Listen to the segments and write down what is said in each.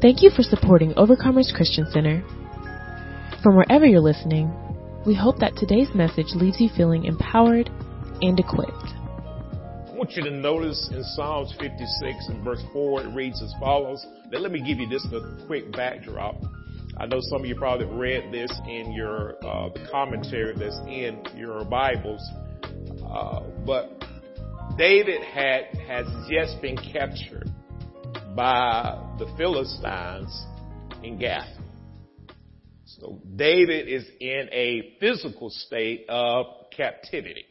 Thank you for supporting Overcomers Christian Center. From wherever you're listening, we hope that today's message leaves you feeling empowered and equipped. I want you to notice in Psalms 56 and verse 4, it reads as follows. Now let me give you just a quick backdrop. I know some of you probably read this in your uh, commentary that's in your Bibles, uh, but David had has just been captured by the Philistines in Gath. So David is in a physical state of captivity.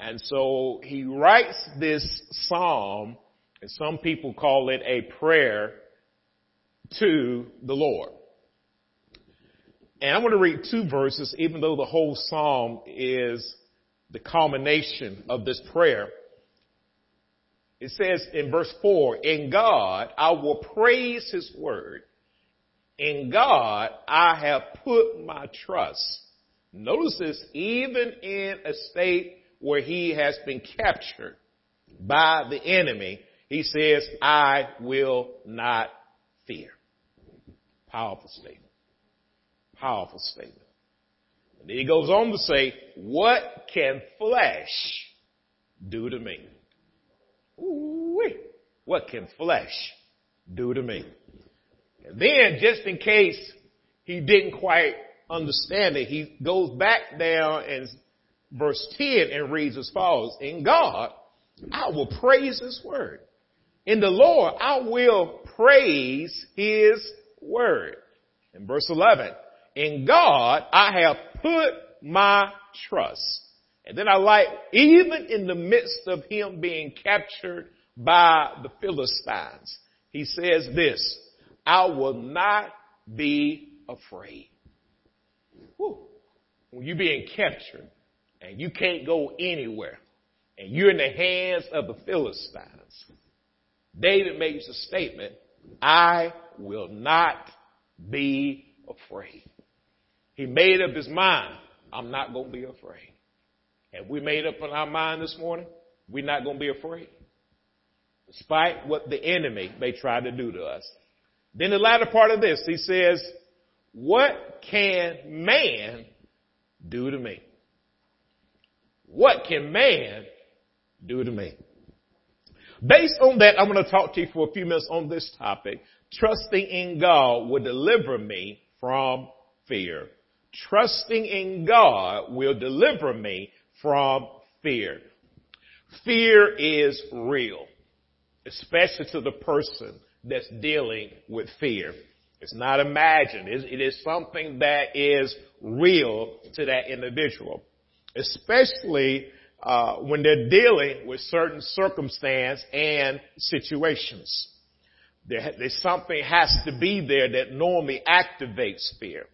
And so he writes this psalm, and some people call it a prayer to the Lord. And I'm going to read two verses, even though the whole psalm is the culmination of this prayer. It says in verse 4, In God I will praise His word. In God I have put my trust. Notice this, even in a state where he has been captured by the enemy, he says, I will not fear. Powerful statement. Powerful statement. And he goes on to say, what can flesh do to me? Ooh-wee. What can flesh do to me? And then, just in case he didn't quite understand it, he goes back down in verse 10 and reads as follows. In God, I will praise his word. In the Lord, I will praise his word. In verse 11, in God, I have put my trust. And then I like, even in the midst of him being captured by the Philistines, he says this, I will not be afraid. Whew. When you're being captured and you can't go anywhere and you're in the hands of the Philistines, David makes a statement, I will not be afraid. He made up his mind, I'm not going to be afraid. Have we made up in our mind this morning? We're not going to be afraid. Despite what the enemy may try to do to us. Then the latter part of this, he says, what can man do to me? What can man do to me? Based on that, I'm going to talk to you for a few minutes on this topic. Trusting in God will deliver me from fear. Trusting in God will deliver me from fear. Fear is real, especially to the person that's dealing with fear. It's not imagined. It is something that is real to that individual, especially uh, when they're dealing with certain circumstance and situations. There, there's something has to be there that normally activates fear.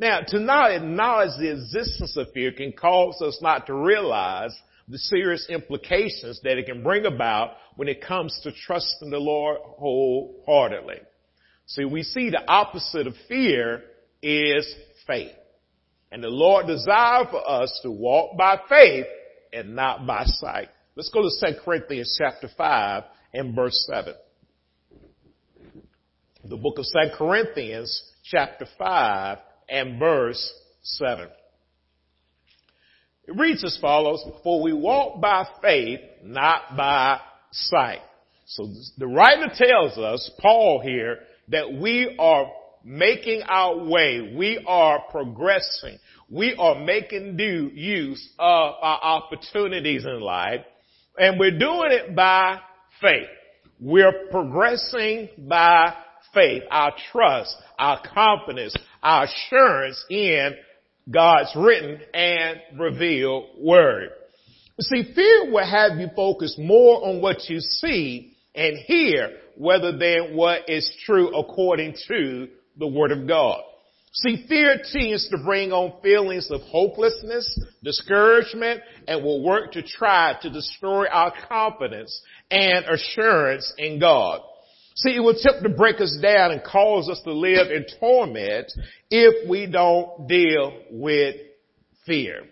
Now, to not acknowledge the existence of fear can cause us not to realize the serious implications that it can bring about when it comes to trusting the Lord wholeheartedly. See, we see the opposite of fear is faith. And the Lord desires for us to walk by faith and not by sight. Let's go to 2 Corinthians chapter 5 and verse 7. The book of 2 Corinthians chapter 5 and verse 7. It reads as follows, for we walk by faith, not by sight. So the writer tells us, Paul here, that we are making our way. We are progressing. We are making due use of our opportunities in life. And we're doing it by faith. We're progressing by faith, our trust, our confidence, our assurance in God's written and revealed word. See, fear will have you focus more on what you see and hear rather than what is true according to the word of God. See, fear tends to bring on feelings of hopelessness, discouragement, and will work to try to destroy our confidence and assurance in God. See, it will attempt to break us down and cause us to live in torment if we don't deal with fear.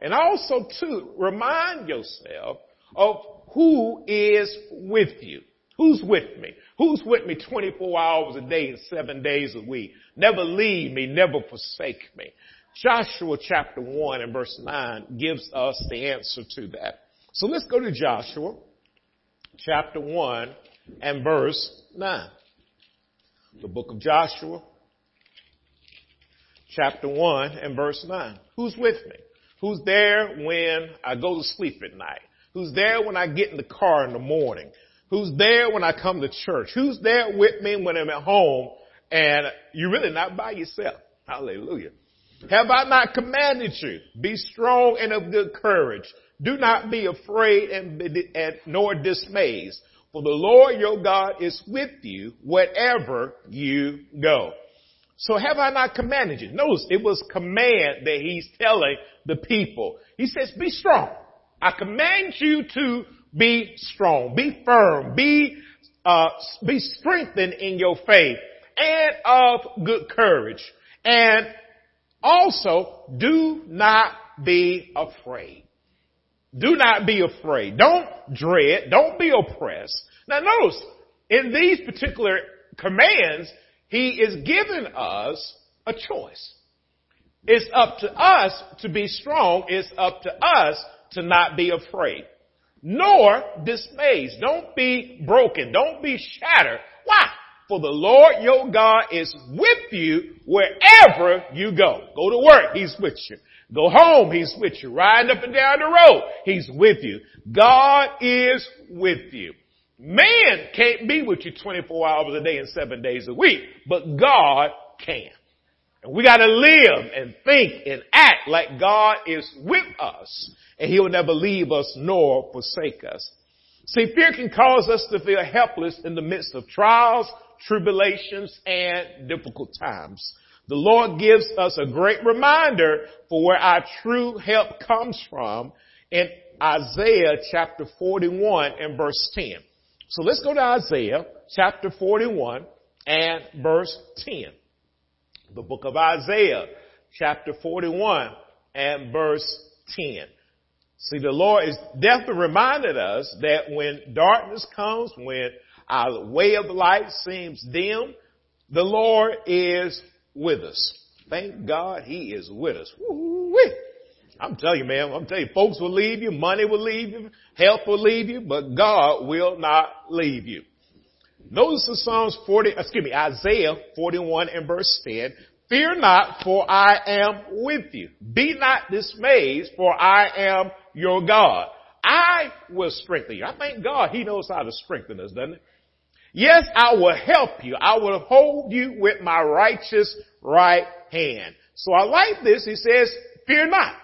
And also too, remind yourself of who is with you. Who's with me? Who's with me 24 hours a day and seven days a week? Never leave me, never forsake me. Joshua chapter 1 and verse 9 gives us the answer to that. So let's go to Joshua chapter 1 and verse 9. The book of Joshua chapter 1 and verse 9. Who's with me? Who's there when I go to sleep at night? Who's there when I get in the car in the morning? Who's there when I come to church? Who's there with me when I'm at home and you're really not by yourself? Hallelujah. Have I not commanded you? Be strong and of good courage. Do not be afraid and, and nor dismayed. For the Lord your God is with you wherever you go. So have I not commanded you? Notice it was command that he's telling the people. He says, be strong. I command you to be strong, be firm, be, uh, be strengthened in your faith and of good courage. And also do not be afraid. Do not be afraid. Don't dread. Don't be oppressed. Now notice, in these particular commands, he is giving us a choice. It's up to us to be strong. It's up to us to not be afraid. Nor dismayed. Don't be broken. Don't be shattered. Why? For the Lord your God is with you wherever you go. Go to work. He's with you. Go home. He's with you. Riding up and down the road. He's with you. God is with you. Man can't be with you 24 hours a day and seven days a week, but God can. And we gotta live and think and act like God is with us and He'll never leave us nor forsake us. See, fear can cause us to feel helpless in the midst of trials, tribulations, and difficult times. The Lord gives us a great reminder for where our true help comes from in Isaiah chapter 41 and verse 10. So let's go to Isaiah chapter 41 and verse 10. The book of Isaiah chapter 41 and verse 10. See, the Lord is definitely reminded us that when darkness comes, when our way of life seems dim, the Lord is with us. Thank God he is with us. Woo-wee. I'm telling you, man, I'm telling you, folks will leave you, money will leave you, health will leave you, but God will not leave you. Notice the Psalms 40, excuse me, Isaiah 41 and verse 10. Fear not, for I am with you. Be not dismayed, for I am your God. I will strengthen you. I thank God He knows how to strengthen us, doesn't He? Yes, I will help you. I will hold you with my righteous right hand. So I like this. He says, fear not.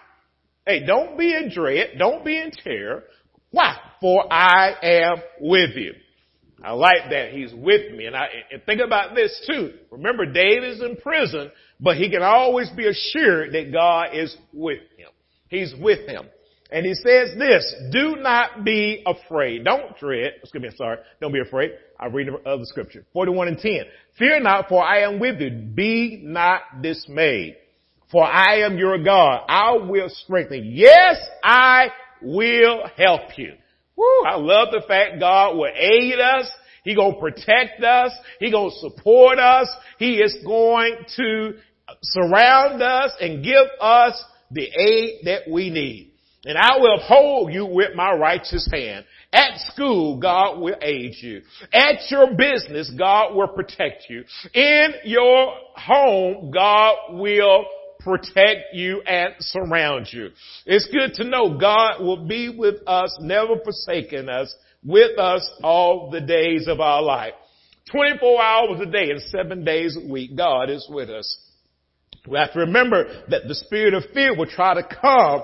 Hey, don't be in dread. Don't be in terror. Why? For I am with you. I like that. He's with me. And I, and think about this too. Remember, David's in prison, but he can always be assured that God is with him. He's with him. And he says this, do not be afraid. Don't dread. Excuse me, sorry. Don't be afraid. I read the scripture. 41 and 10. Fear not, for I am with you. Be not dismayed. For I am your God. I will strengthen. Yes, I will help you. Woo, I love the fact God will aid us. He gonna protect us. He gonna support us. He is going to surround us and give us the aid that we need. And I will uphold you with my righteous hand. At school, God will aid you. At your business, God will protect you. In your home, God will protect you and surround you. It's good to know God will be with us, never forsaking us, with us all the days of our life. 24 hours a day and seven days a week, God is with us. We have to remember that the spirit of fear will try to come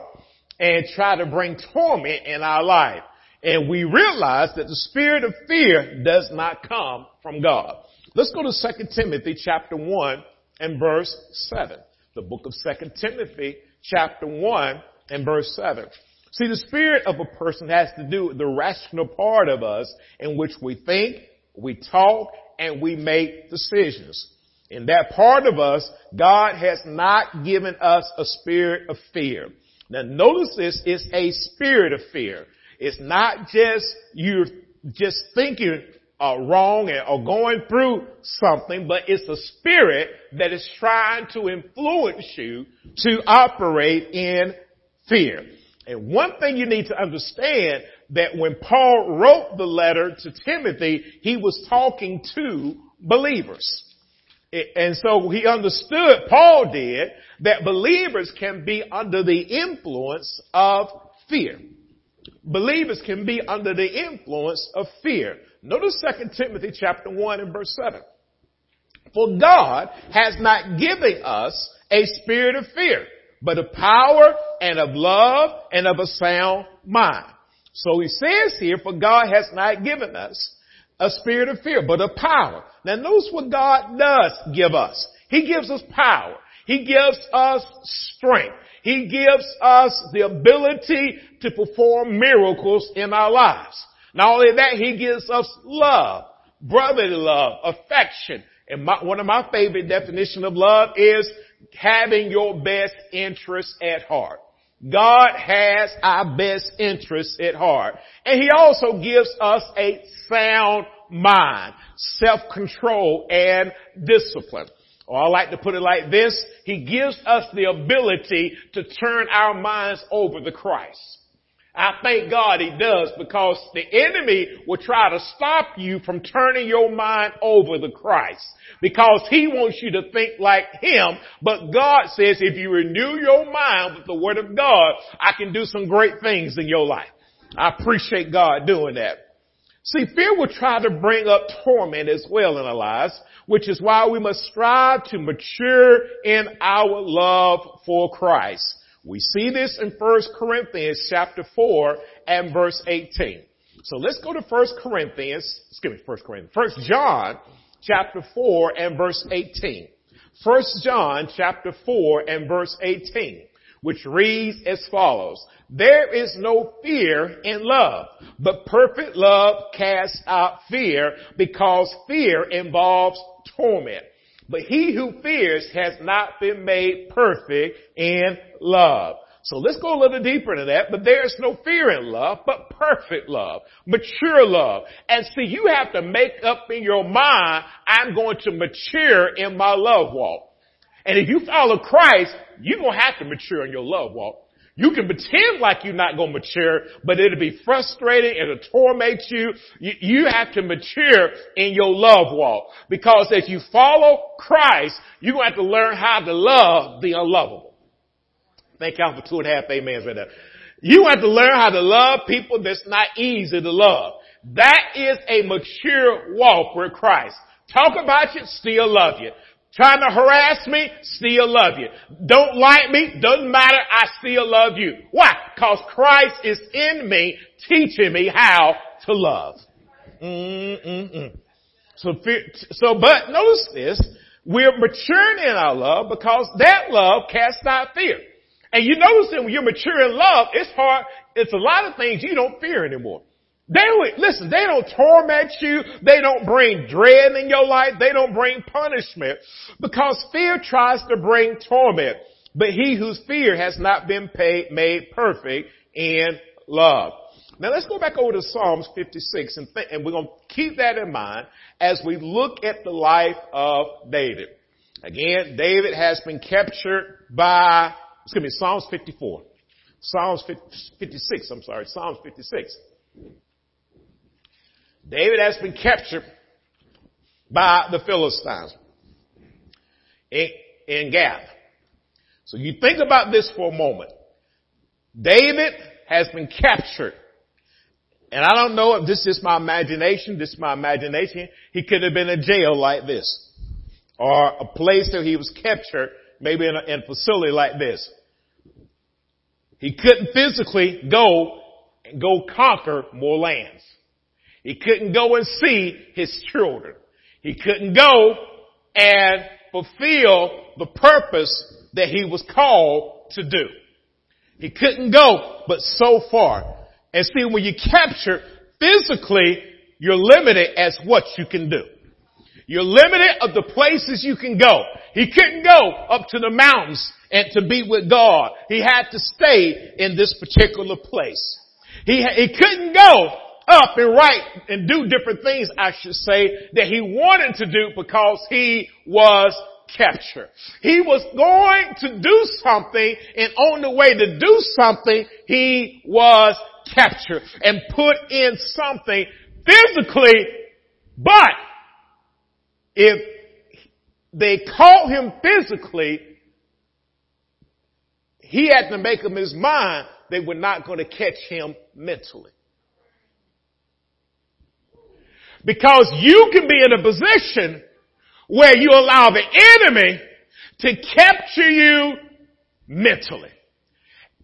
and try to bring torment in our life. And we realize that the spirit of fear does not come from God. Let's go to 2 Timothy chapter 1 and verse 7 the book of Second Timothy chapter 1 and verse 7. See, the spirit of a person has to do with the rational part of us in which we think, we talk, and we make decisions. In that part of us, God has not given us a spirit of fear. Now notice this, it's a spirit of fear. It's not just you're just thinking uh, wrong or going through something, but it's a spirit that is trying to influence you to operate in fear. And one thing you need to understand that when Paul wrote the letter to Timothy, he was talking to believers. And so he understood, Paul did, that believers can be under the influence of fear. Believers can be under the influence of fear. Notice 2 Timothy chapter 1 and verse 7. For God has not given us a spirit of fear, but of power and of love and of a sound mind. So he says here, for God has not given us a spirit of fear, but of power. Now notice what God does give us. He gives us power. He gives us strength. He gives us the ability to perform miracles in our lives. Not only that, He gives us love, brotherly love, affection. And my, one of my favorite definitions of love is having your best interests at heart. God has our best interests at heart. And He also gives us a sound mind, self-control, and discipline. Or I like to put it like this, He gives us the ability to turn our minds over to Christ. I thank God he does because the enemy will try to stop you from turning your mind over to Christ because he wants you to think like him. But God says if you renew your mind with the word of God, I can do some great things in your life. I appreciate God doing that. See, fear will try to bring up torment as well in our lives, which is why we must strive to mature in our love for Christ. We see this in 1 Corinthians chapter 4 and verse 18. So let's go to 1 Corinthians, excuse me, 1 Corinthians, 1 John chapter 4 and verse 18. 1 John chapter 4 and verse 18, which reads as follows. There is no fear in love, but perfect love casts out fear because fear involves torment. But he who fears has not been made perfect in love. So let's go a little deeper into that, but there's no fear in love, but perfect love, mature love. And see, you have to make up in your mind, I'm going to mature in my love walk. And if you follow Christ, you're going to have to mature in your love walk. You can pretend like you're not going to mature, but it'll be frustrating, it'll torment you. you. You have to mature in your love walk. Because if you follow Christ, you're going to have to learn how to love the unlovable. Thank y'all for two and a half amens right there. You have to learn how to love people that's not easy to love. That is a mature walk with Christ. Talk about you, still love you. Trying to harass me, still love you. Don't like me, doesn't matter, I still love you. Why? Cause Christ is in me, teaching me how to love. Mm-mm-mm. So, so, but notice this, we're maturing in our love because that love casts out fear. And you notice that when you're mature in love, it's hard, it's a lot of things you don't fear anymore. They don't, listen, they don't torment you. They don't bring dread in your life. They don't bring punishment because fear tries to bring torment. But he whose fear has not been paid, made perfect in love. Now let's go back over to Psalms 56 and, th- and we're going to keep that in mind as we look at the life of David. Again, David has been captured by, excuse me, Psalms 54. Psalms 56, I'm sorry, Psalms 56. David has been captured by the Philistines in, in Gath. So you think about this for a moment. David has been captured. And I don't know if this is my imagination, this is my imagination. He could have been in jail like this. Or a place where he was captured, maybe in a, in a facility like this. He couldn't physically go and go conquer more lands. He couldn't go and see his children. He couldn't go and fulfill the purpose that he was called to do. He couldn't go but so far. And see, when you capture physically, you're limited as what you can do. You're limited of the places you can go. He couldn't go up to the mountains and to be with God. He had to stay in this particular place. He, he couldn't go up and write and do different things, I should say, that he wanted to do because he was captured. He was going to do something and on the way to do something, he was captured and put in something physically, but if they caught him physically, he had to make up his mind they were not going to catch him mentally. Because you can be in a position where you allow the enemy to capture you mentally.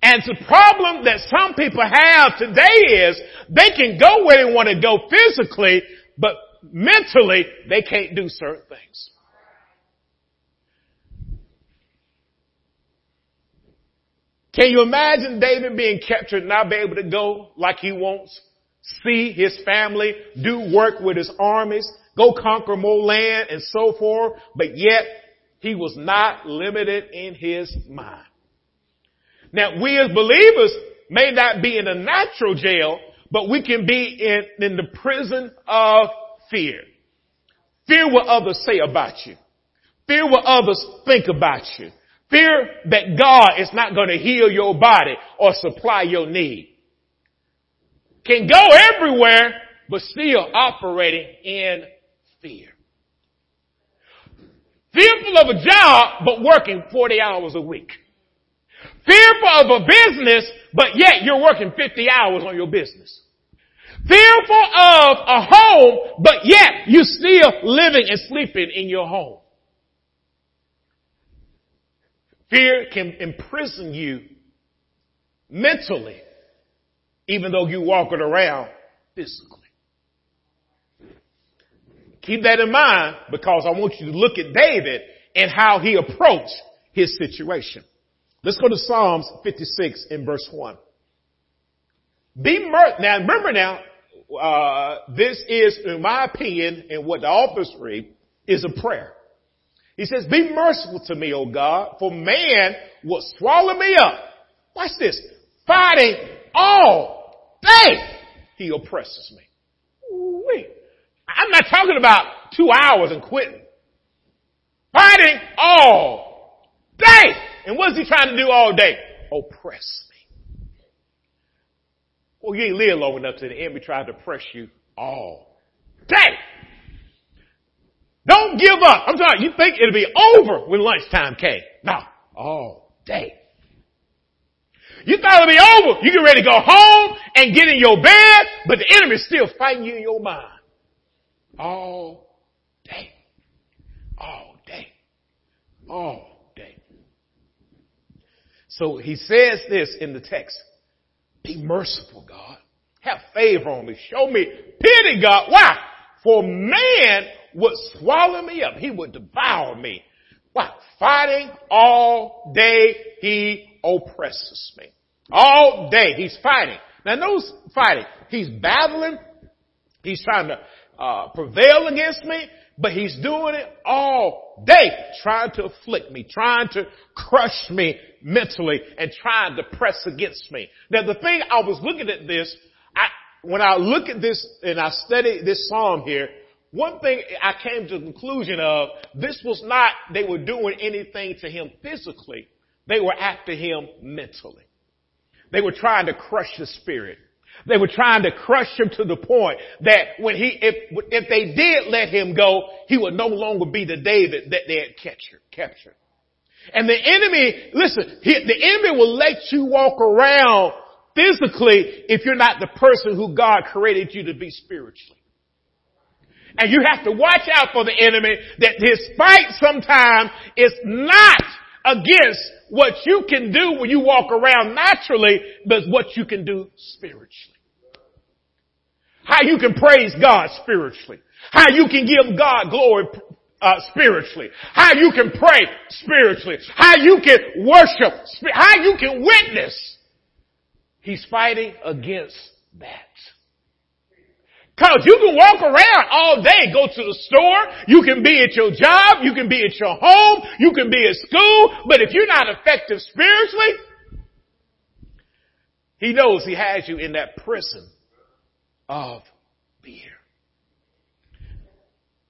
And the problem that some people have today is they can go where they want to go physically, but mentally they can't do certain things. Can you imagine David being captured and not be able to go like he wants? See his family, do work with his armies, go conquer more land and so forth, but yet he was not limited in his mind. Now we as believers may not be in a natural jail, but we can be in, in the prison of fear. Fear what others say about you. Fear what others think about you. Fear that God is not going to heal your body or supply your need. Can go everywhere, but still operating in fear. Fearful of a job, but working 40 hours a week. Fearful of a business, but yet you're working 50 hours on your business. Fearful of a home, but yet you're still living and sleeping in your home. Fear can imprison you mentally, even though you walk it around physically. Keep that in mind because I want you to look at David and how he approached his situation. Let's go to Psalms 56 in verse 1. Be mer- now remember now, uh, this is, in my opinion, and what the authors read, is a prayer. He says, be merciful to me, O God, for man will swallow me up. Watch this. Fighting all day, he oppresses me. Wait. I'm not talking about two hours and quitting. Fighting all day. And what's he trying to do all day? Oppress me. Well, you ain't live long enough to the enemy try to oppress you all day. Don't give up. I'm sorry, you think it'll be over when lunchtime came. No, all day. You thought it'd be over. You get ready to go home and get in your bed, but the enemy's still fighting you in your mind. All day. All day. All day. So he says this in the text. Be merciful, God. Have favor on me. Show me pity, God. Why? For man would swallow me up. He would devour me. Why? Fighting all day he oppresses me. All day he's fighting. Now notice fighting. He's battling. He's trying to uh, prevail against me, but he's doing it all day, trying to afflict me, trying to crush me mentally, and trying to press against me. Now the thing I was looking at this, I, when I look at this and I study this psalm here, one thing I came to the conclusion of, this was not they were doing anything to him physically. They were after him mentally. They were trying to crush his spirit. They were trying to crush him to the point that when he, if, if they did let him go, he would no longer be the David that they had captured, captured. And the enemy, listen, he, the enemy will let you walk around physically if you're not the person who God created you to be spiritually. And you have to watch out for the enemy that his fight sometimes is not against what you can do when you walk around naturally, but what you can do spiritually. How you can praise God spiritually. How you can give God glory uh, spiritually. How you can pray spiritually. How you can worship. How you can witness. He's fighting against that. Cause you can walk around all day, go to the store, you can be at your job, you can be at your home, you can be at school, but if you're not effective spiritually, he knows he has you in that prison of fear.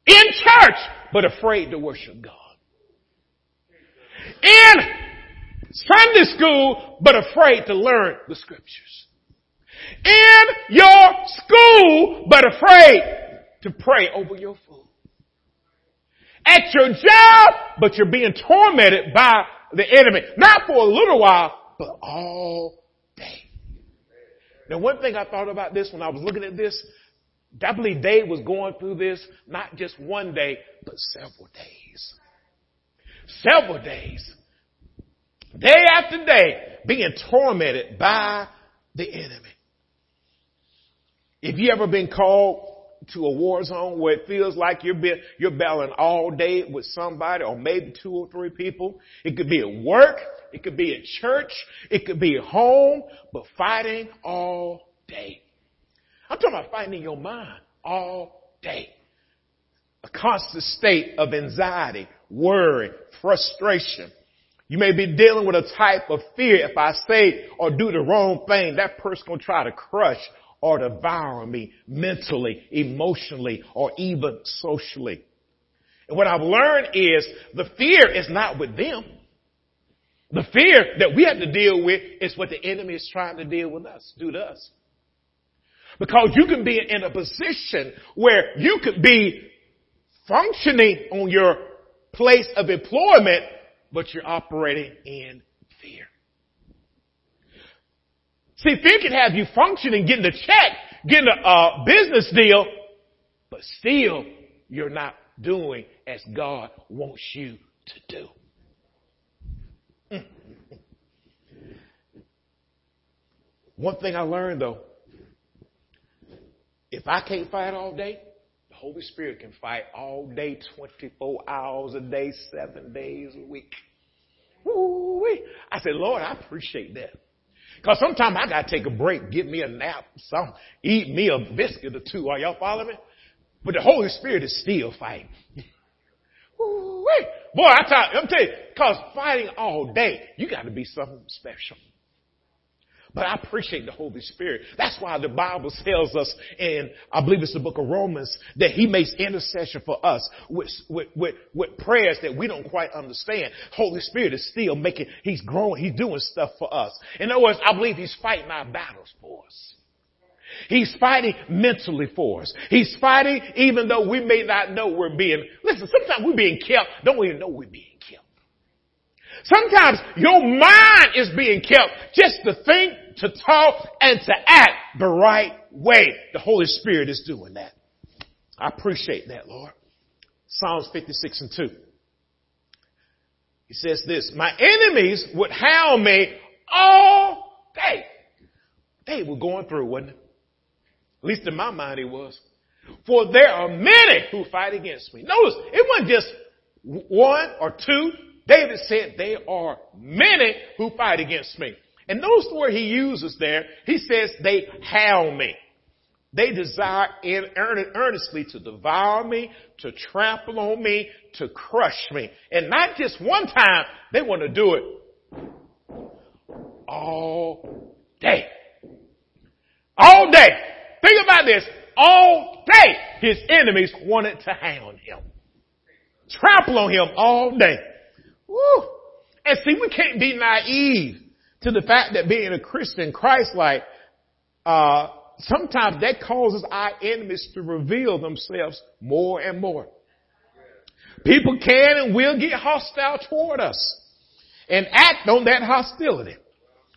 In church, but afraid to worship God. In Sunday school, but afraid to learn the scriptures. In your school, but afraid to pray over your food. At your job, but you're being tormented by the enemy. Not for a little while, but all day. Now one thing I thought about this when I was looking at this, I believe Dave was going through this not just one day, but several days. Several days. Day after day, being tormented by the enemy. If you ever been called to a war zone where it feels like you're been, you're battling all day with somebody or maybe two or three people, it could be at work, it could be at church, it could be at home, but fighting all day. I'm talking about fighting in your mind all day. A constant state of anxiety, worry, frustration. You may be dealing with a type of fear. If I say or do the wrong thing, that person gonna try to crush or devour me mentally, emotionally, or even socially. And what I've learned is the fear is not with them. The fear that we have to deal with is what the enemy is trying to deal with us, do to us. Because you can be in a position where you could be functioning on your place of employment, but you're operating in fear. See, fear can have you functioning, getting a check, getting a uh, business deal, but still you're not doing as God wants you to do. Mm. One thing I learned though, if I can't fight all day, the Holy Spirit can fight all day, 24 hours a day, seven days a week. Woo-wee. I said, Lord, I appreciate that. Cause sometimes I gotta take a break, get me a nap, some, eat me a biscuit or two. Are y'all following me? But the Holy Spirit is still fighting. Boy, I tell, I'm telling you, cause fighting all day, you gotta be something special. But I appreciate the Holy Spirit. That's why the Bible tells us in, I believe it's the book of Romans, that He makes intercession for us with, with, with, with prayers that we don't quite understand. Holy Spirit is still making, He's growing, He's doing stuff for us. In other words, I believe He's fighting our battles for us. He's fighting mentally for us. He's fighting even though we may not know we're being, listen, sometimes we're being kept, don't even know we're being kept. Sometimes your mind is being kept just to think, to talk, and to act the right way. The Holy Spirit is doing that. I appreciate that, Lord. Psalms 56 and 2. He says this, my enemies would howl me all day. They were going through, wasn't it? At least in my mind it was. For there are many who fight against me. Notice, it wasn't just one or two. David said there are many who fight against me. And notice the word he uses there. He says they hound me. They desire earnestly to devour me, to trample on me, to crush me. And not just one time, they want to do it all day. All day. Think about this. All day, his enemies wanted to hound him. Trample on him all day. Woo. And see, we can't be naive to the fact that being a Christian, Christ-like, uh, sometimes that causes our enemies to reveal themselves more and more. People can and will get hostile toward us and act on that hostility.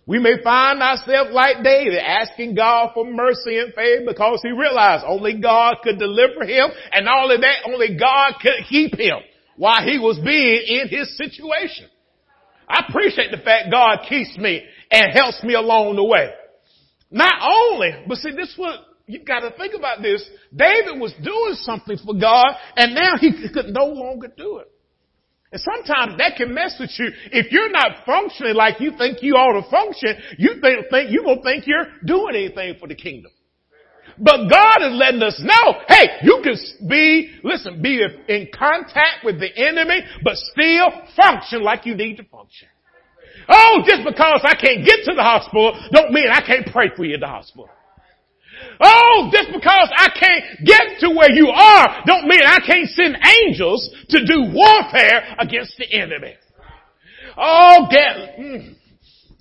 We may find ourselves like David asking God for mercy and favor because he realized only God could deliver him and not only that, only God could keep him while he was being in his situation. I appreciate the fact God keeps me and helps me along the way. Not only, but see this what you gotta think about this. David was doing something for God and now he could no longer do it. And sometimes that can mess with you. If you're not functioning like you think you ought to function, you think, think you're gonna think you're doing anything for the kingdom. But God is letting us know, hey, you can be, listen, be in contact with the enemy, but still function like you need to function. Oh, just because I can't get to the hospital don't mean I can't pray for you at the hospital. Oh, just because I can't get to where you are, don't mean I can't send angels to do warfare against the enemy. Oh, get, mm.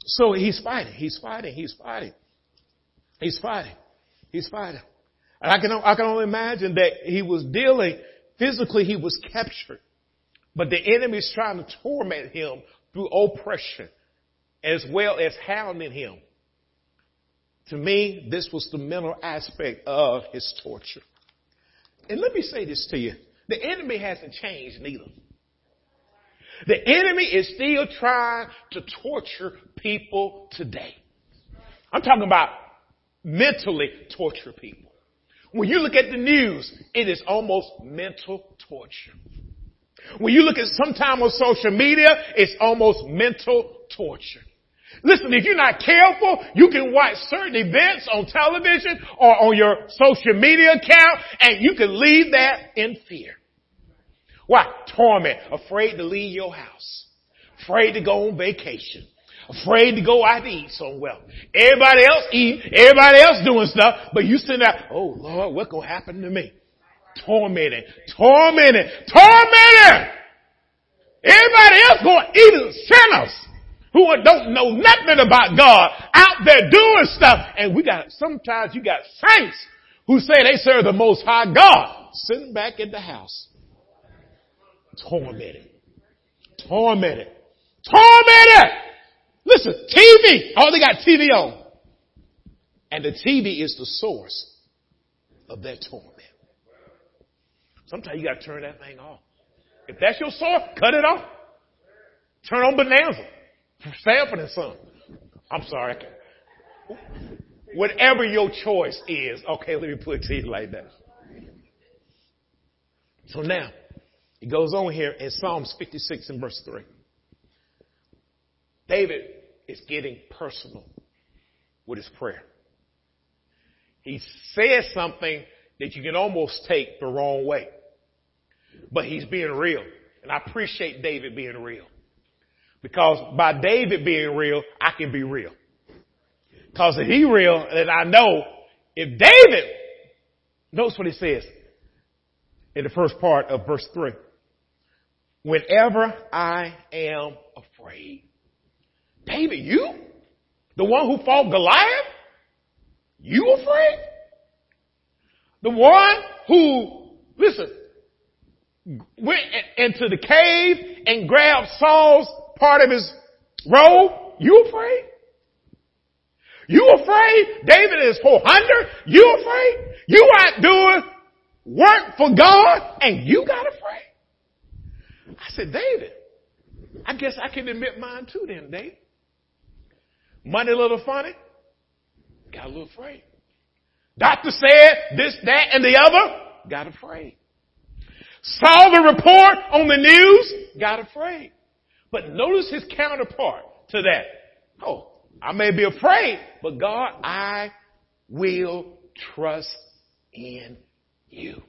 so he's fighting, he's fighting, he's fighting. He's fighting. He's fighting. And I can, I can only imagine that he was dealing, physically he was captured. But the enemy is trying to torment him through oppression as well as hounding him. To me, this was the mental aspect of his torture. And let me say this to you. The enemy hasn't changed neither. The enemy is still trying to torture people today. I'm talking about mentally torture people. When you look at the news, it is almost mental torture. When you look at sometime on social media, it's almost mental torture. Listen, if you're not careful, you can watch certain events on television or on your social media account and you can leave that in fear. Why? Torment. Afraid to leave your house. Afraid to go on vacation. Afraid to go out to eat somewhere. Everybody else eating, everybody else doing stuff, but you sitting there, oh Lord, what's gonna happen to me? Tormenting, tormenting, tormenting! Everybody else going, even sinners who don't know nothing about God out there doing stuff. And we got, sometimes you got saints who say they serve the most high God sitting back in the house. Tormented. Tormented. Tormented! Listen, TV. Oh, they got TV on. And the TV is the source of that torment. Sometimes you gotta turn that thing off. If that's your source, cut it off. Turn on Bonanza. Sanford and Son. I'm sorry. Whatever your choice is, okay, let me put it to you like that. So now, it goes on here in Psalms 56 and verse 3. David is getting personal with his prayer. He says something that you can almost take the wrong way. But he's being real. And I appreciate David being real. Because by David being real, I can be real. Because if he real, then I know if David, notice what he says in the first part of verse 3. Whenever I am afraid. David, you? The one who fought Goliath? You afraid? The one who, listen, went into the cave and grabbed Saul's part of his robe? You afraid? You afraid? David is 400? You afraid? You out doing work for God and you got afraid? I said, David, I guess I can admit mine too then, David. Money a little funny? Got a little afraid. Doctor said this, that, and the other? Got afraid. Saw the report on the news? Got afraid. But notice his counterpart to that. Oh, I may be afraid, but God, I will trust in you.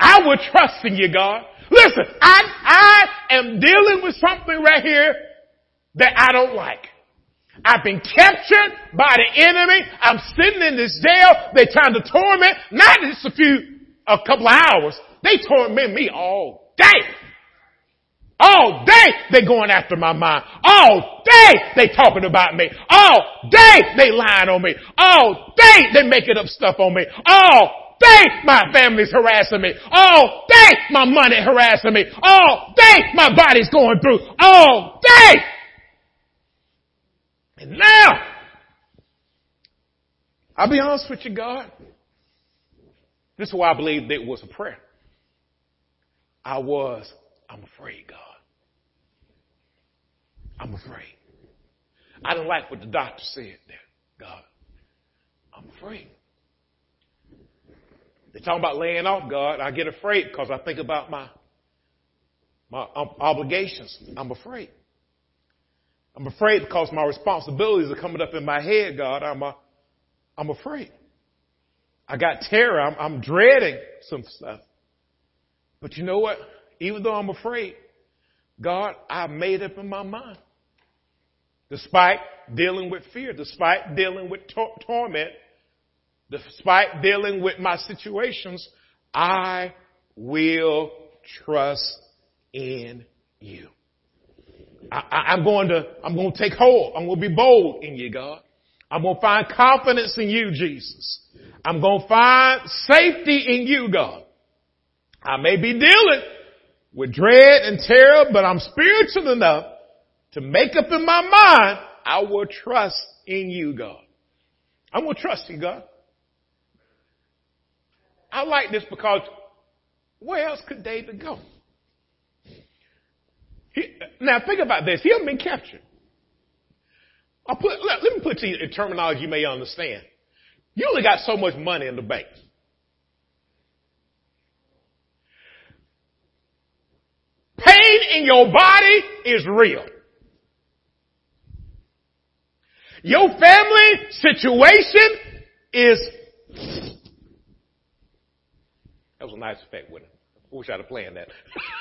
I will trust in you, God. Listen, I, I am dealing with something right here that I don't like. I've been captured by the enemy. I'm sitting in this jail. They're trying to torment, not just a few, a couple of hours. They torment me all day. All day they going after my mind. All day they talking about me. All day they lying on me. All day they making up stuff on me. All day my family's harassing me. All day my money harassing me. All day my body's going through. All day. And now, I'll be honest with you, God. This is why I believe it was a prayer. I was, I'm afraid, God. I'm afraid. I don't like what the doctor said there, God. I'm afraid. They talk about laying off, God. I get afraid because I think about my my um, obligations. I'm afraid. I'm afraid because my responsibilities are coming up in my head, God. I'm a, I'm afraid. I got terror. I'm, I'm dreading some stuff. But you know what? Even though I'm afraid, God, I made up in my mind. Despite dealing with fear, despite dealing with tor- torment, despite dealing with my situations, I will trust in you. I, am going to, I'm going to take hold. I'm going to be bold in you, God. I'm going to find confidence in you, Jesus. I'm going to find safety in you, God. I may be dealing with dread and terror, but I'm spiritual enough to make up in my mind, I will trust in you, God. I'm going to trust you, God. I like this because where else could David go? He, now think about this. He hasn't been captured. I'll put, let, let me put to you in terminology you may understand. You only got so much money in the bank. Pain in your body is real. Your family situation is. That was a nice effect, with it? I wish I'd have planned that.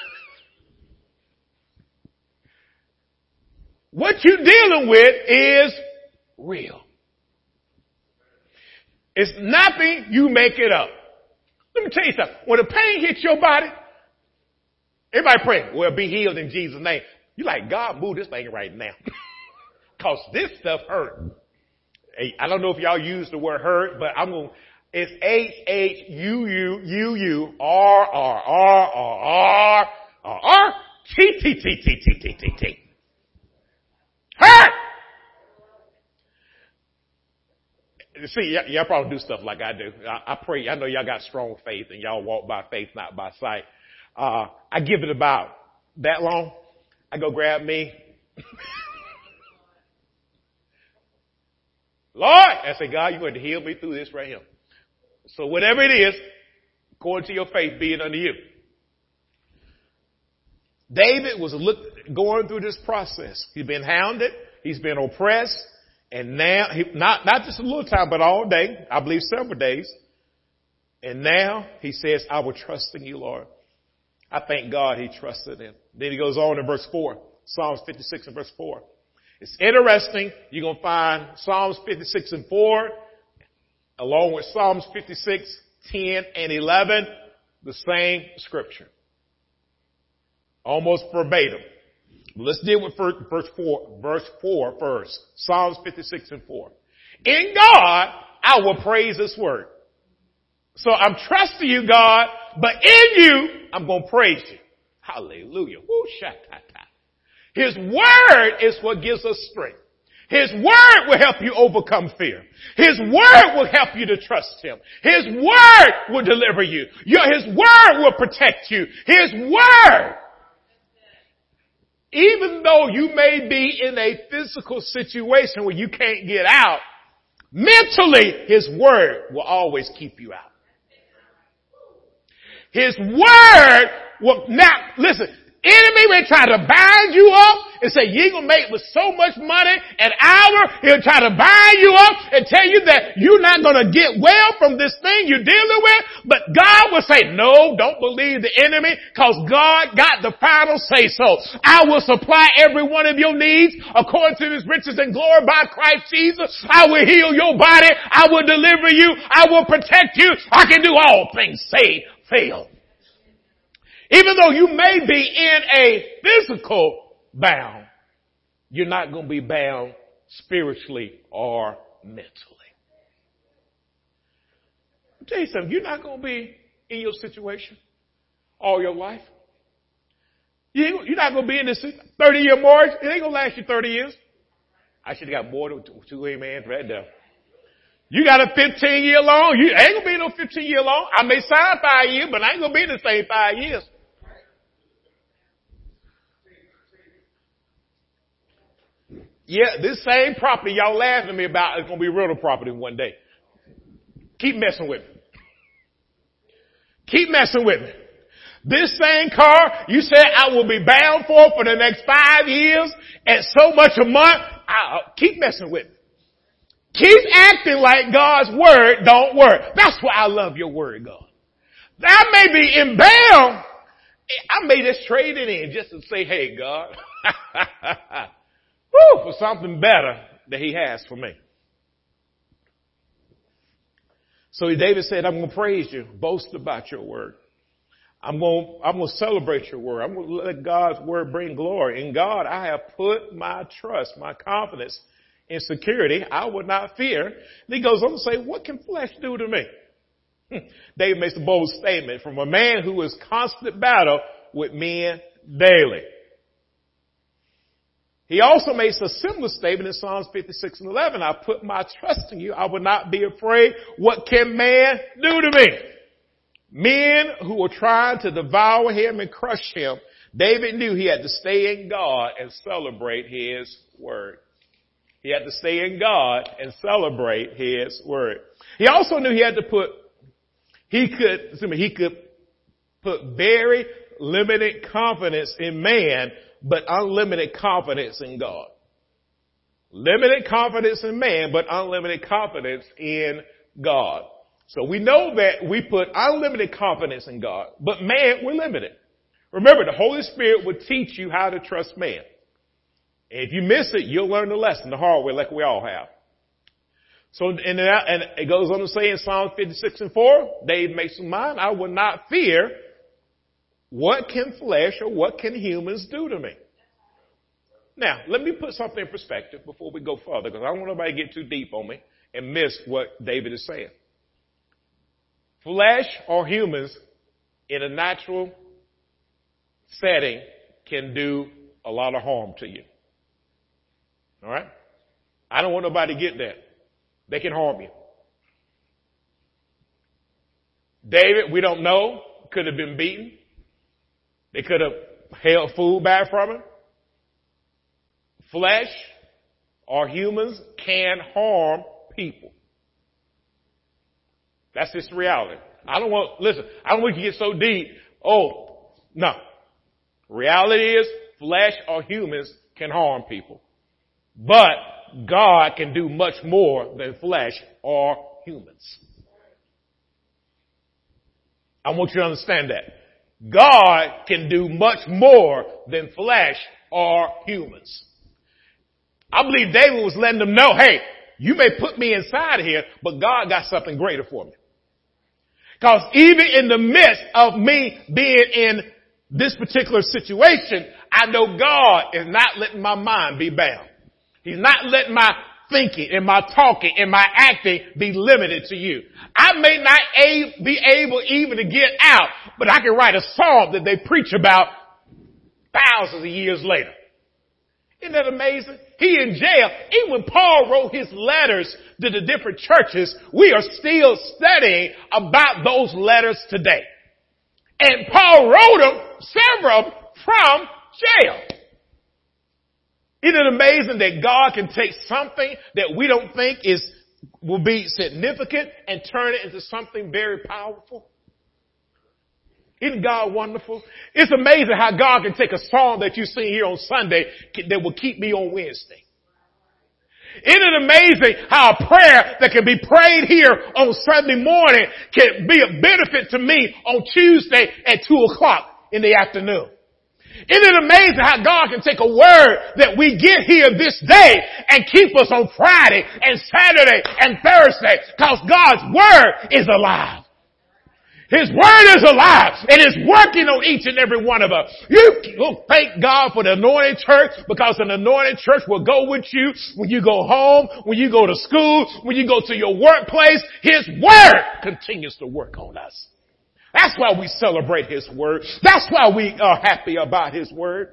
what you're dealing with is real. It's nothing, you make it up. Let me tell you something. When the pain hits your body, everybody pray, well, be healed in Jesus' name. You like, God, move this thing right now. Cause this stuff hurt. Hey, I don't know if y'all use the word hurt, but I'm going to, it's H See, y- y'all probably do stuff like I do. I, I pray. I know y'all got strong faith and y'all walk by faith, not by sight. Uh, I give it about that long. I go grab me. Lord, I say, God, you're going to heal me through this right here. So whatever it is, according to your faith, be it unto you. David was look, going through this process. He's been hounded. He's been oppressed. And now, he, not, not just a little time, but all day. I believe several days. And now he says, I will trust in you, Lord. I thank God he trusted him. Then he goes on in verse 4. Psalms 56 and verse 4. It's interesting. You're going to find Psalms 56 and 4 along with Psalms 56, 10 and 11, the same scripture. Almost verbatim. Let's deal with verse 4, verse 4 first. Psalms 56 and 4. In God, I will praise this word. So I'm trusting you, God, but in you, I'm going to praise you. Hallelujah. Woo, his word is what gives us strength. His word will help you overcome fear. His word will help you to trust Him. His word will deliver you. His word will protect you. His word. Even though you may be in a physical situation where you can't get out, mentally His word will always keep you out. His word will not, listen, enemy will try to bind you up and say you ain't gonna make with so much money an hour. He'll try to bind you up and tell you that you're not gonna get well from this thing you're dealing with. But God will say, no, don't believe the enemy cause God got the final say so. I will supply every one of your needs according to his riches and glory by Christ Jesus. I will heal your body. I will deliver you. I will protect you. I can do all things. Say, fail. Even though you may be in a physical bound, you're not going to be bound spiritually or mentally. I'll tell you something, you're not going to be in your situation all your life. You're not going to be in this 30 year marriage. It ain't going to last you 30 years. I should have got more than two amens right there. You got a 15 year long. You ain't gonna be in no 15 year long. I may sign five years, but I ain't gonna be in the same five years. Yeah, this same property y'all laughing at me about is going to be rental property one day. Keep messing with me. Keep messing with me. This same car, you said I will be bound for for the next five years at so much a month. I'll uh, keep messing with me. Keep acting like God's word don't work. That's why I love your word, God. I may be in bound. I may just trade it in just to say, hey, God. whew, for something better that he has for me. So David said, I'm going to praise you, boast about your word. I'm going, I'm going to celebrate your word. I'm going to let God's word bring glory. In God, I have put my trust, my confidence in security. I would not fear. And he goes on to say, what can flesh do to me? David makes a bold statement from a man who is constant battle with men daily. He also makes a similar statement in Psalms 56 and 11. I put my trust in you. I will not be afraid. What can man do to me? Men who were trying to devour him and crush him, David knew he had to stay in God and celebrate his word. He had to stay in God and celebrate his word. He also knew he had to put, he could, excuse me, he could put very limited confidence in man, but unlimited confidence in God. Limited confidence in man, but unlimited confidence in God. So we know that we put unlimited confidence in God, but man, we're limited. Remember, the Holy Spirit would teach you how to trust man. If you miss it, you'll learn the lesson the hard way like we all have. So, and, it goes on to say in Psalm 56 and 4, David makes in mind, I will not fear what can flesh or what can humans do to me. Now, let me put something in perspective before we go further because I don't want nobody to get too deep on me and miss what David is saying. Flesh or humans in a natural setting can do a lot of harm to you. All right? I don't want nobody to get that. They can harm you. David, we don't know, could have been beaten. They could have held food back from him. Flesh or humans can harm people. That's just reality. I don't want, listen, I don't want you to get so deep. Oh, no. Reality is flesh or humans can harm people. But God can do much more than flesh or humans. I want you to understand that. God can do much more than flesh or humans. I believe David was letting them know, hey, you may put me inside here, but God got something greater for me. Cause even in the midst of me being in this particular situation, I know God is not letting my mind be bound. He's not letting my thinking and my talking and my acting be limited to you. I may not a- be able even to get out, but I can write a song that they preach about thousands of years later. Isn't that amazing? He in jail. Even when Paul wrote his letters to the different churches, we are still studying about those letters today. And Paul wrote them, several from jail. Isn't it amazing that God can take something that we don't think is, will be significant and turn it into something very powerful? Isn't God wonderful? It's amazing how God can take a song that you sing here on Sunday that will keep me on Wednesday. Isn't it amazing how a prayer that can be prayed here on Sunday morning can be a benefit to me on Tuesday at two o'clock in the afternoon? Isn't it amazing how God can take a word that we get here this day and keep us on Friday and Saturday and Thursday because God's word is alive. His word is alive and is working on each and every one of us. You thank God for the anointed church because an anointed church will go with you when you go home, when you go to school, when you go to your workplace. His word continues to work on us. That's why we celebrate His Word. That's why we are happy about His Word.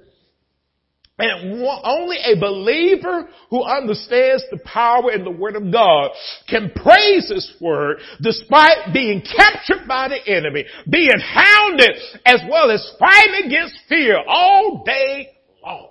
And only a believer who understands the power in the Word of God can praise His Word despite being captured by the enemy, being hounded, as well as fighting against fear all day long.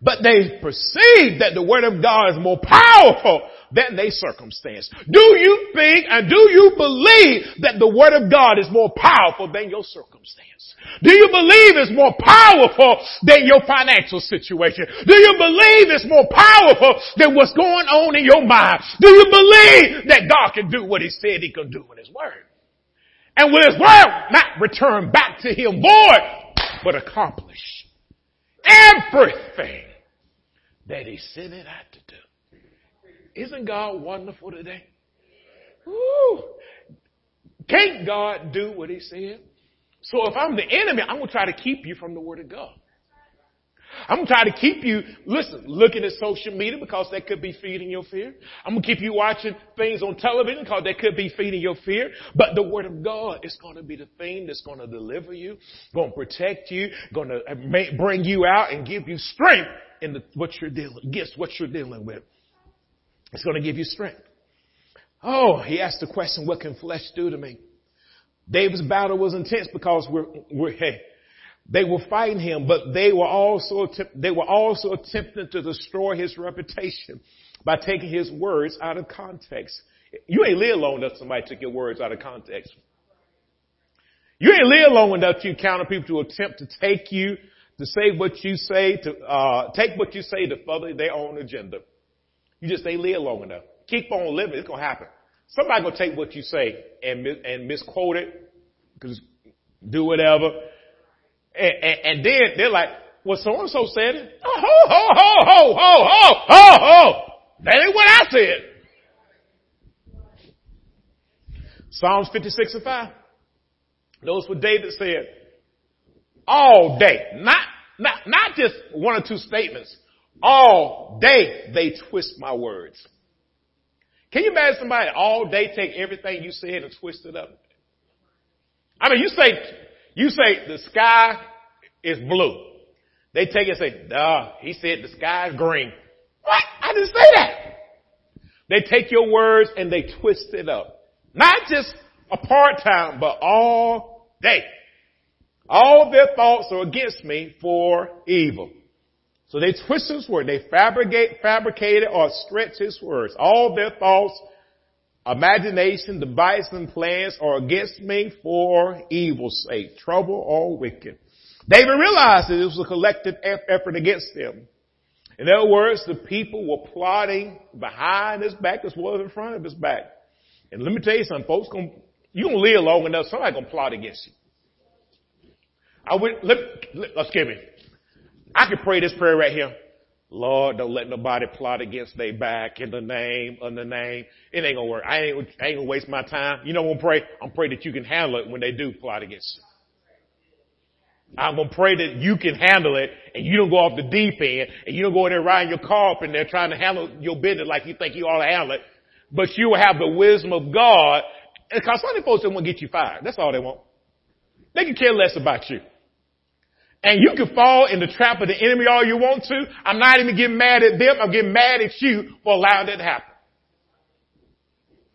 But they perceive that the Word of God is more powerful than their circumstance. Do you think and do you believe that the Word of God is more powerful than your circumstance? Do you believe it's more powerful than your financial situation? Do you believe it's more powerful than what's going on in your mind? Do you believe that God can do what He said He can do with His Word? And will His Word not return back to Him void, but accomplish everything that he sent it out to. Isn't God wonderful today? Woo! Can't God do what he said? So if I'm the enemy, I'm going to try to keep you from the word of God. I'm going to try to keep you, listen, looking at social media because that could be feeding your fear. I'm going to keep you watching things on television because that could be feeding your fear. But the word of God is going to be the thing that's going to deliver you, going to protect you, going to bring you out and give you strength in the, what you're dealing, against what you're dealing with. It's going to give you strength. Oh, he asked the question, what can flesh do to me? David's battle was intense because we're, we're, hey, they were fighting him, but they were also, they were also attempting to destroy his reputation by taking his words out of context. You ain't live long enough somebody took your words out of context. You ain't live long enough to encounter people to attempt to take you, to say what you say, to, uh, take what you say to further their own agenda. You just ain't live long enough. Keep on living. It's gonna happen. Somebody gonna take what you say and, and misquote it, cause do whatever, and, and, and then they're like, well, so and so said it. Oh, ho, ho, ho, ho, ho, ho, ho, ho. That ain't what I said. Psalms 56 and 5. Notice what David said. All day. Not, not, not just one or two statements. All day they twist my words. Can you imagine somebody all day take everything you said and twist it up? I mean, you say you say the sky is blue. They take it and say, duh, he said the sky is green. What? I didn't say that. They take your words and they twist it up. Not just a part time, but all day. All their thoughts are against me for evil. So they twist his word. They fabricate, fabricated or stretch his words. All their thoughts imagination, device, and plans are against me for evil's sake, trouble or wicked. David realized that it was a collective effort against him. In other words, the people were plotting behind his back as well as in front of his back. And let me tell you something, folks, gonna, you don't live long enough, somebody gonna plot against you. I would, let, let, let's give me. I could pray this prayer right here. Lord, don't let nobody plot against their back in the name of the name. It ain't gonna work. I ain't, I ain't gonna waste my time. You know I'm gonna pray? I'm pray that you can handle it when they do plot against you. I'm gonna pray that you can handle it and you don't go off the deep end and you don't go in there riding your car up and they're trying to handle your business like you think you ought to handle it. But you will have the wisdom of God. Because some folks don't want to get you fired. That's all they want. They can care less about you. And you can fall in the trap of the enemy all you want to. I'm not even getting mad at them. I'm getting mad at you for allowing that to happen.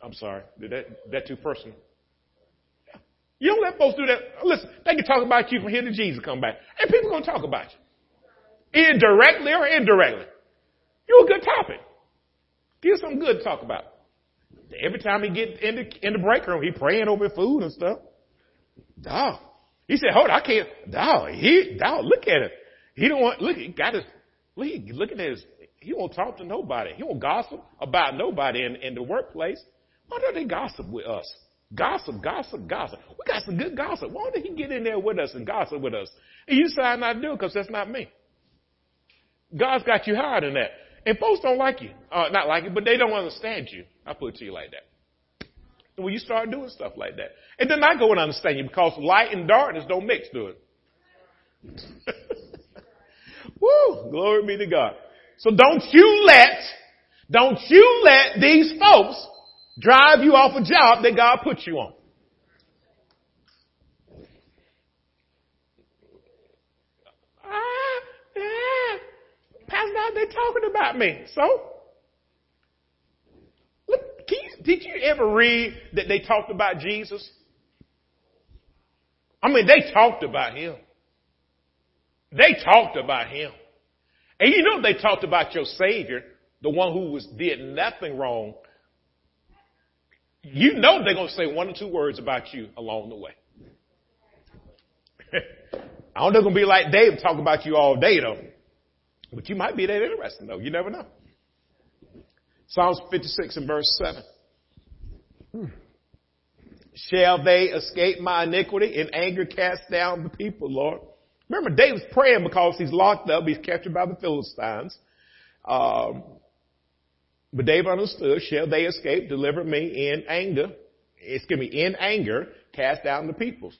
I'm sorry. Did that, that too personal? You don't let folks do that. Listen, they can talk about you from here to Jesus come back. And people are going to talk about you. Indirectly or indirectly. You're a good topic. Give something good to talk about. Every time he get in the, in the break room, he praying over food and stuff. Dog. He said, hold on, I can't, dog, he, dog, look at him. He don't want, look, he got his, look, looking at his, he won't talk to nobody. He won't gossip about nobody in, in the workplace. Why don't they gossip with us? Gossip, gossip, gossip. We got some good gossip. Why don't he get in there with us and gossip with us? And you decide not to do it because that's not me. God's got you higher than that. And folks don't like you. Uh, not like you, but they don't understand you. I put it to you like that. When you start doing stuff like that. And then I go and understand you because light and darkness don't mix, do it? Woo! Glory be to God. So don't you let, don't you let these folks drive you off a job that God put you on. Ah, yeah. Pastor, they talking about me. So? Did you ever read that they talked about Jesus? I mean, they talked about him. They talked about him. And you know they talked about your Savior, the one who was did nothing wrong. You know they're to say one or two words about you along the way. I don't know to be like Dave talk about you all day though. But you might be that interesting though. You never know. Psalms 56 and verse 7. Shall they escape my iniquity in anger cast down the people, Lord? Remember, David's praying because he's locked up. He's captured by the Philistines. Um, but David understood, shall they escape, deliver me in anger, excuse me, in anger, cast down the peoples.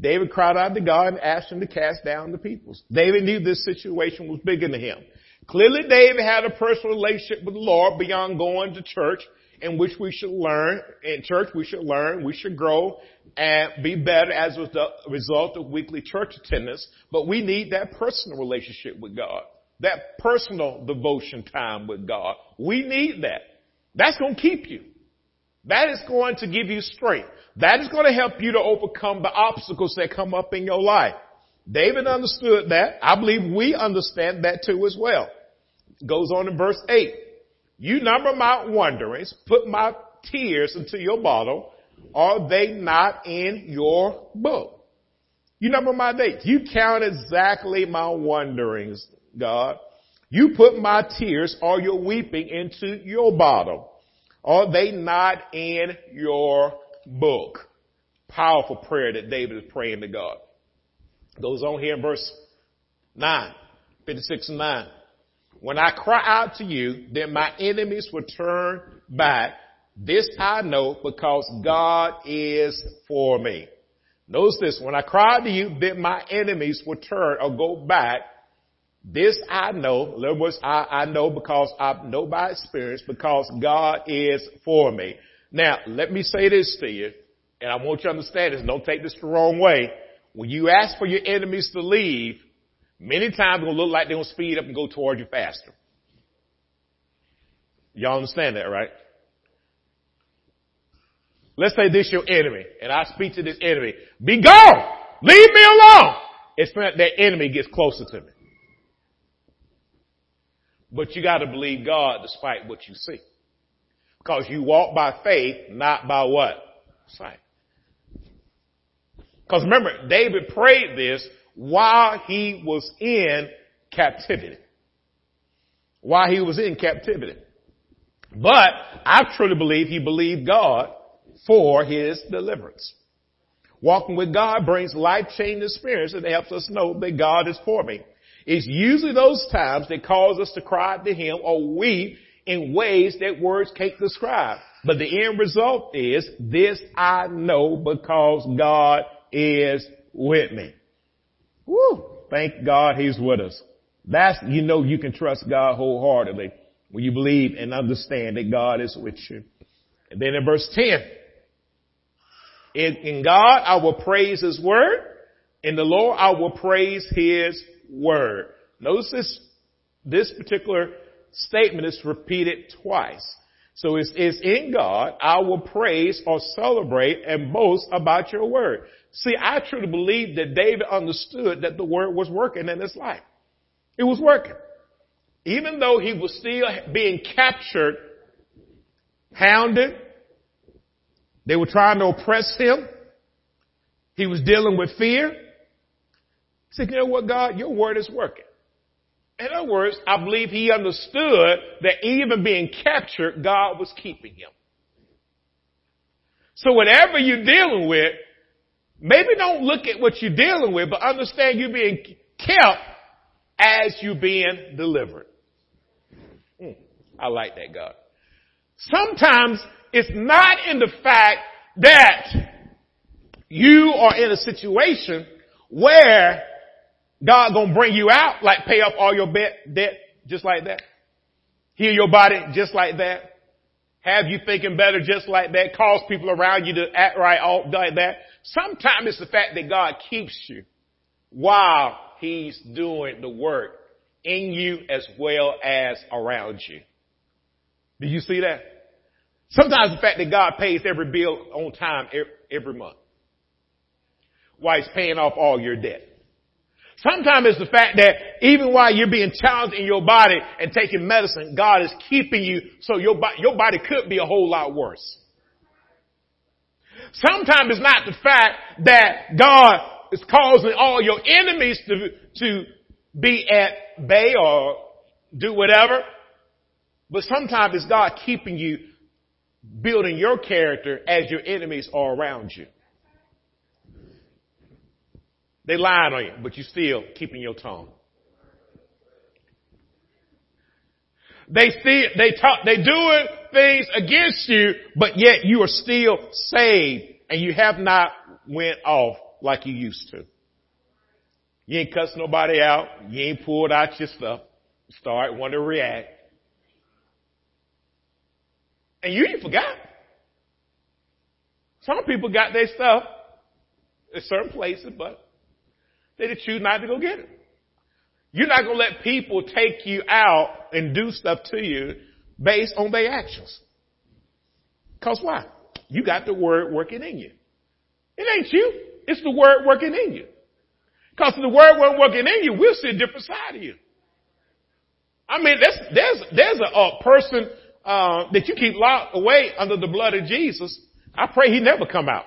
David cried out to God and asked him to cast down the peoples. David knew this situation was bigger than him. Clearly David had a personal relationship with the Lord beyond going to church in which we should learn, in church we should learn, we should grow and be better as a result of weekly church attendance, but we need that personal relationship with God. That personal devotion time with God. We need that. That's going to keep you. That is going to give you strength. That is going to help you to overcome the obstacles that come up in your life. David understood that. I believe we understand that too as well. Goes on in verse 8. You number my wanderings, put my tears into your bottle. Are they not in your book? You number my days. You count exactly my wanderings, God. You put my tears or your weeping into your bottle. Are they not in your book? Powerful prayer that David is praying to God. Goes on here in verse 9, 56 and 9. When I cry out to you, then my enemies will turn back. This I know because God is for me. Notice this. When I cry to you, then my enemies will turn or go back. This I know, in other words, I, I know because I know by experience because God is for me. Now, let me say this to you, and I want you to understand this, don't take this the wrong way. When you ask for your enemies to leave, many times to look like they're to speed up and go toward you faster. Y'all understand that, right? Let's say this your enemy, and I speak to this enemy. Be gone! Leave me alone! It's when that enemy gets closer to me. But you gotta believe God despite what you see. Because you walk by faith, not by what? Sight. Because remember, David prayed this while he was in captivity. While he was in captivity. But I truly believe he believed God for his deliverance. Walking with God brings life-changing experience and helps us know that God is for me. It's usually those times that cause us to cry to Him or weep in ways that words can't describe. But the end result is, this I know because God is with me. Woo! Thank God He's with us. That's, you know you can trust God wholeheartedly when you believe and understand that God is with you. And then in verse 10, in, God I will praise His word. In the Lord I will praise His word. Notice this, this particular statement is repeated twice. So it's, it's in God, I will praise or celebrate and boast about your word. See, I truly believe that David understood that the word was working in his life. It was working. Even though he was still being captured, hounded, they were trying to oppress him. He was dealing with fear. He said, you know what, God, your word is working. In other words, I believe he understood that even being captured, God was keeping him. So whatever you're dealing with, maybe don't look at what you're dealing with, but understand you're being kept as you're being delivered. Mm, I like that, God. Sometimes it's not in the fact that you are in a situation where God gonna bring you out, like pay off all your debt just like that. Heal your body just like that. Have you thinking better just like that. Cause people around you to act right all like that. Sometimes it's the fact that God keeps you while He's doing the work in you as well as around you. Do you see that? Sometimes the fact that God pays every bill on time every month. While He's paying off all your debt. Sometimes it's the fact that even while you're being challenged in your body and taking medicine, God is keeping you so your, your body could be a whole lot worse. Sometimes it's not the fact that God is causing all your enemies to, to be at bay or do whatever. But sometimes it's God keeping you building your character as your enemies are around you. They lied on you, but you still keeping your tongue. They still, they talk, they doing things against you, but yet you are still saved and you have not went off like you used to. You ain't cussed nobody out. You ain't pulled out your stuff. Start want to react. And you ain't forgot. Some people got their stuff at certain places, but they choose not to go get it. You're not going to let people take you out and do stuff to you based on their actions. Cause why? You got the word working in you. It ain't you. It's the word working in you. Cause if the word wasn't working in you, we'll see a different side of you. I mean, there's, there's, there's a, a person, uh, that you keep locked away under the blood of Jesus. I pray he never come out.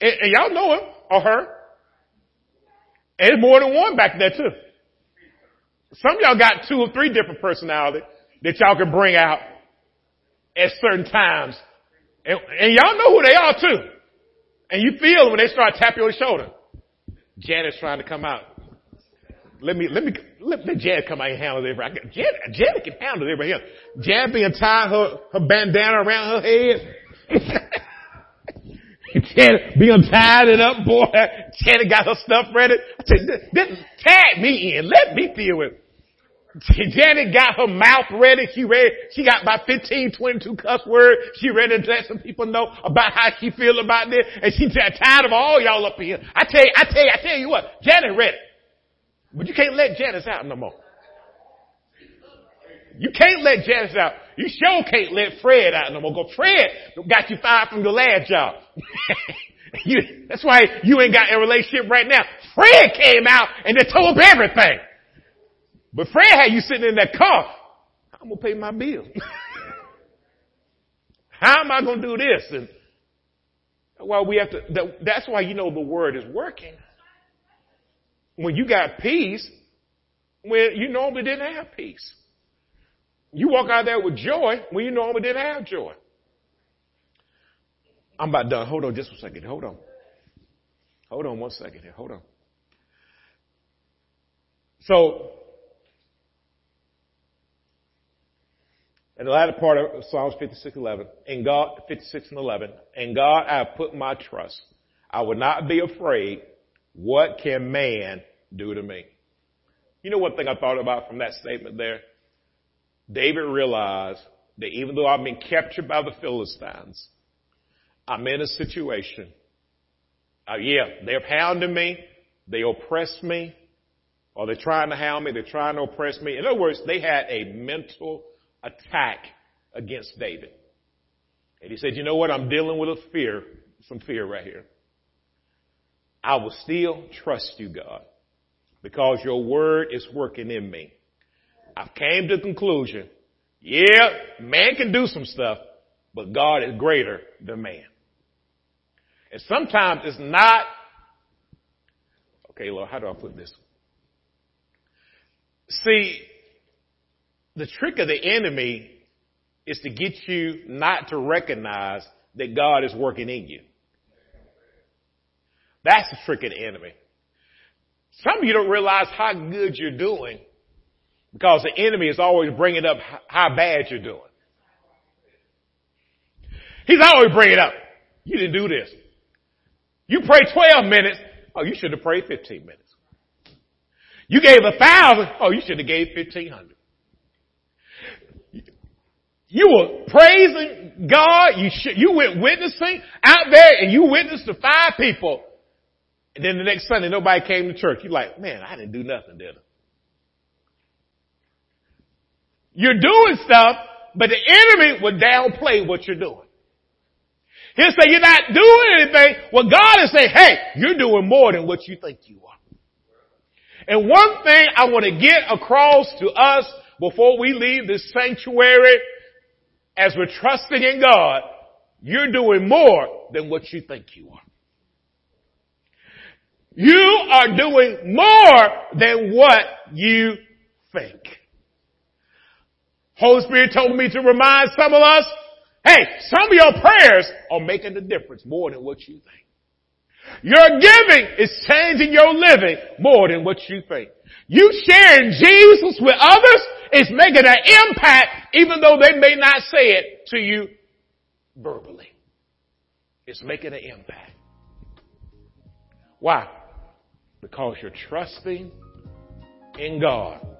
And, and y'all know him or her. And there's more than one back there too. Some of y'all got two or three different personalities that y'all can bring out at certain times. And, and y'all know who they are too. And you feel when they start tapping your shoulder. Janet's trying to come out. Let me, let me, let, let Janet come out and handle everything. Janet, Janet can handle everything. Janet being tied her, her bandana around her head. Janet be untied it up, boy. Janet got her stuff ready. I said, this, this, tag me in. Let me deal with it. Janet got her mouth ready. She read, She got about 15, 22 cuss words. She ready to let some people know about how she feel about this. And she tired of all y'all up here. I tell you, I tell you, I tell you what, Janet ready. But you can't let Janice out no more. You can't let Janice out. You sure can't let Fred out no more. Go Fred got you fired from your last job. you, that's why you ain't got a relationship right now. Fred came out and they told everything. But Fred had you sitting in that car. I'm gonna pay my bill. How am I gonna do this? And well, we have to. That, that's why you know the word is working. When you got peace, when you normally didn't have peace. You walk out there with joy when you normally didn't have joy. I'm about done. Hold on just a second. Hold on. Hold on one second here. Hold on. So, in the latter part of Psalms 56, 11, in God, 56 and 11, in God I have put my trust. I will not be afraid. What can man do to me? You know one thing I thought about from that statement there? David realized that even though I've been captured by the Philistines, I'm in a situation. Uh, yeah, they're hounding me. They oppress me. Or they're trying to hound me. They're trying to oppress me. In other words, they had a mental attack against David. And he said, you know what? I'm dealing with a fear, some fear right here. I will still trust you, God, because your word is working in me. I've came to the conclusion, yeah, man can do some stuff, but God is greater than man. And sometimes it's not, okay, Lord, how do I put this? See, the trick of the enemy is to get you not to recognize that God is working in you. That's the trick of the enemy. Some of you don't realize how good you're doing because the enemy is always bringing up how bad you're doing. He's always bringing up, you didn't do this. You prayed 12 minutes. Oh, you should have prayed 15 minutes. You gave a thousand. Oh, you should have gave 1500. You were praising God. You should, you went witnessing out there and you witnessed to five people. And then the next Sunday nobody came to church. You're like, man, I didn't do nothing, did I? You're doing stuff, but the enemy will downplay what you're doing. He'll say you're not doing anything. Well, God is saying, hey, you're doing more than what you think you are. And one thing I want to get across to us before we leave this sanctuary as we're trusting in God, you're doing more than what you think you are. You are doing more than what you think. Holy Spirit told me to remind some of us, hey, some of your prayers are making a difference more than what you think. Your giving is changing your living more than what you think. You sharing Jesus with others is making an impact even though they may not say it to you verbally. It's making an impact. Why? Because you're trusting in God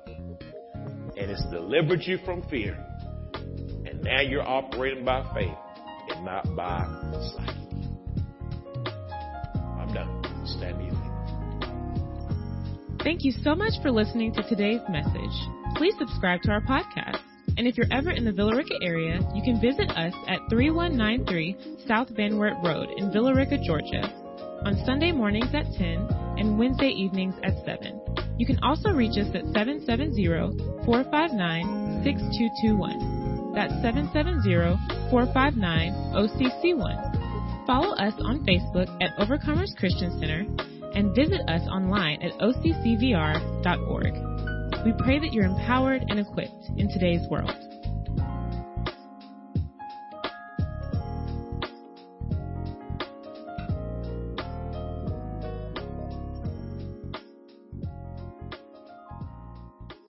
and it's delivered you from fear. And now you're operating by faith and not by sight. I'm done. Stand me Thank you so much for listening to today's message. Please subscribe to our podcast. And if you're ever in the Villa Rica area, you can visit us at 3193 South Van Wert Road in Villa Rica, Georgia, on Sunday mornings at 10 and Wednesday evenings at 7. You can also reach us at 770-459-6221. That's 770-459-OCC1. Follow us on Facebook at Overcomers Christian Center and visit us online at occvr.org. We pray that you're empowered and equipped in today's world.